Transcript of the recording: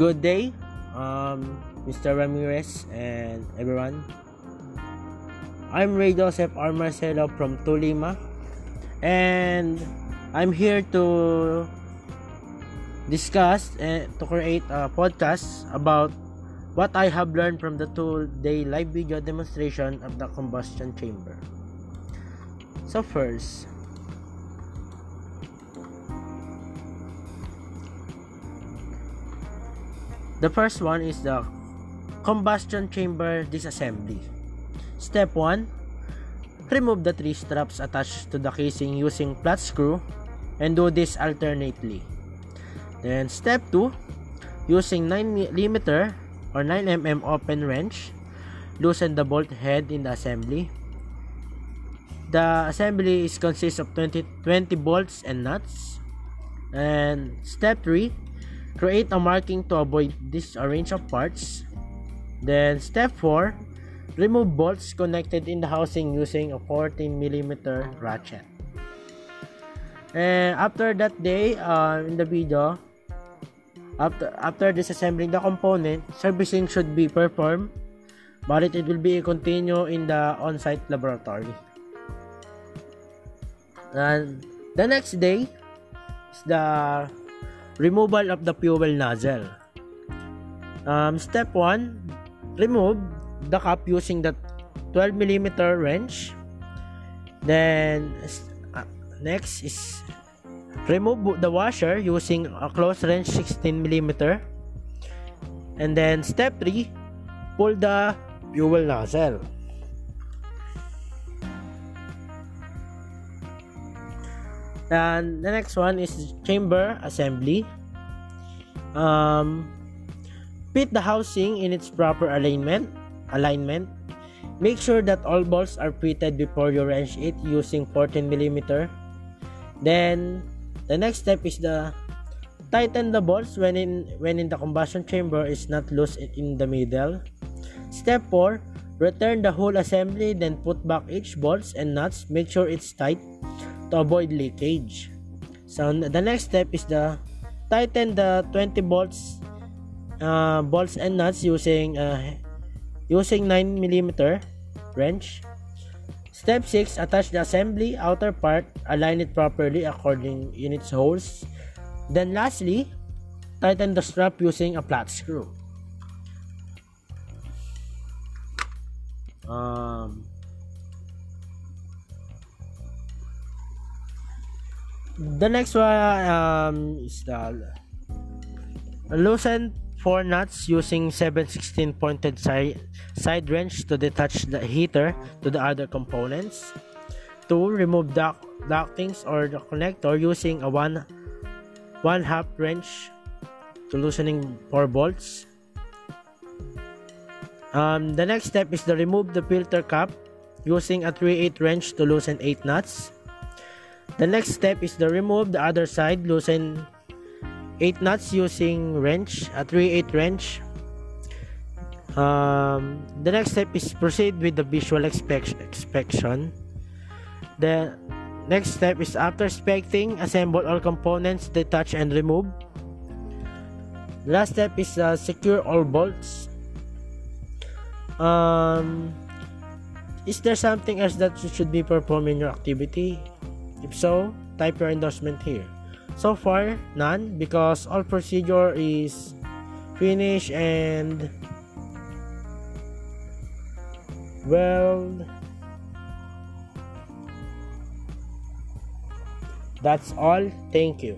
Good day, um, Mr. Ramirez and everyone. I'm Ray Joseph R. Marcelo from Tolima, and I'm here to discuss and to create a podcast about what I have learned from the two-day live video demonstration of the combustion chamber. So first, The first one is the combustion chamber disassembly. Step 1. Remove the three straps attached to the casing using flat screw and do this alternately. Then step 2. Using 9mm or 9mm open wrench, loosen the bolt head in the assembly. The assembly is consists of 20, 20 bolts and nuts. And step 3 Create a marking to avoid disarrange of parts. Then step 4, remove bolts connected in the housing using a 14mm ratchet. And after that day, uh, in the video, after, after disassembling the component, servicing should be performed, but it will be continue in the on-site laboratory. And the next day is the Removal of the fuel nozzle. Um, step 1, remove the cap using the 12 mm wrench. Then, uh, next is remove the washer using a close wrench 16 mm. And then, step 3, pull the fuel nozzle. And the next one is chamber assembly. Um, fit the housing in its proper alignment. Alignment. Make sure that all bolts are fitted before you wrench it using 14 mm. Then the next step is the tighten the bolts when in when in the combustion chamber is not loose in the middle. Step 4 Return the whole assembly, then put back each bolts and nuts. Make sure it's tight to avoid leakage. So the next step is the tighten the 20 bolts uh, bolts and nuts using uh, using 9 mm wrench. Step 6 attach the assembly outer part, align it properly according in its holes. Then lastly, tighten the strap using a flat screw. Um, the next one um, is the loosen four nuts using 716 pointed side, side wrench to detach the heater to the other components. 2. Remove duct, ductings or the connector using a 1 one half wrench to loosening 4 bolts. Um, the next step is to remove the filter cap using a 3-8 wrench to loosen 8 nuts. The next step is to remove the other side, loosen 8 nuts using wrench, a 3-8 wrench. Um, the next step is proceed with the visual inspection. The next step is after inspecting, assemble all components, detach and remove. Last step is uh, secure all bolts. Um, is there something else that you should be performed in your activity? If so, type your endorsement here. So far, none because all procedure is finished and well that's all. Thank you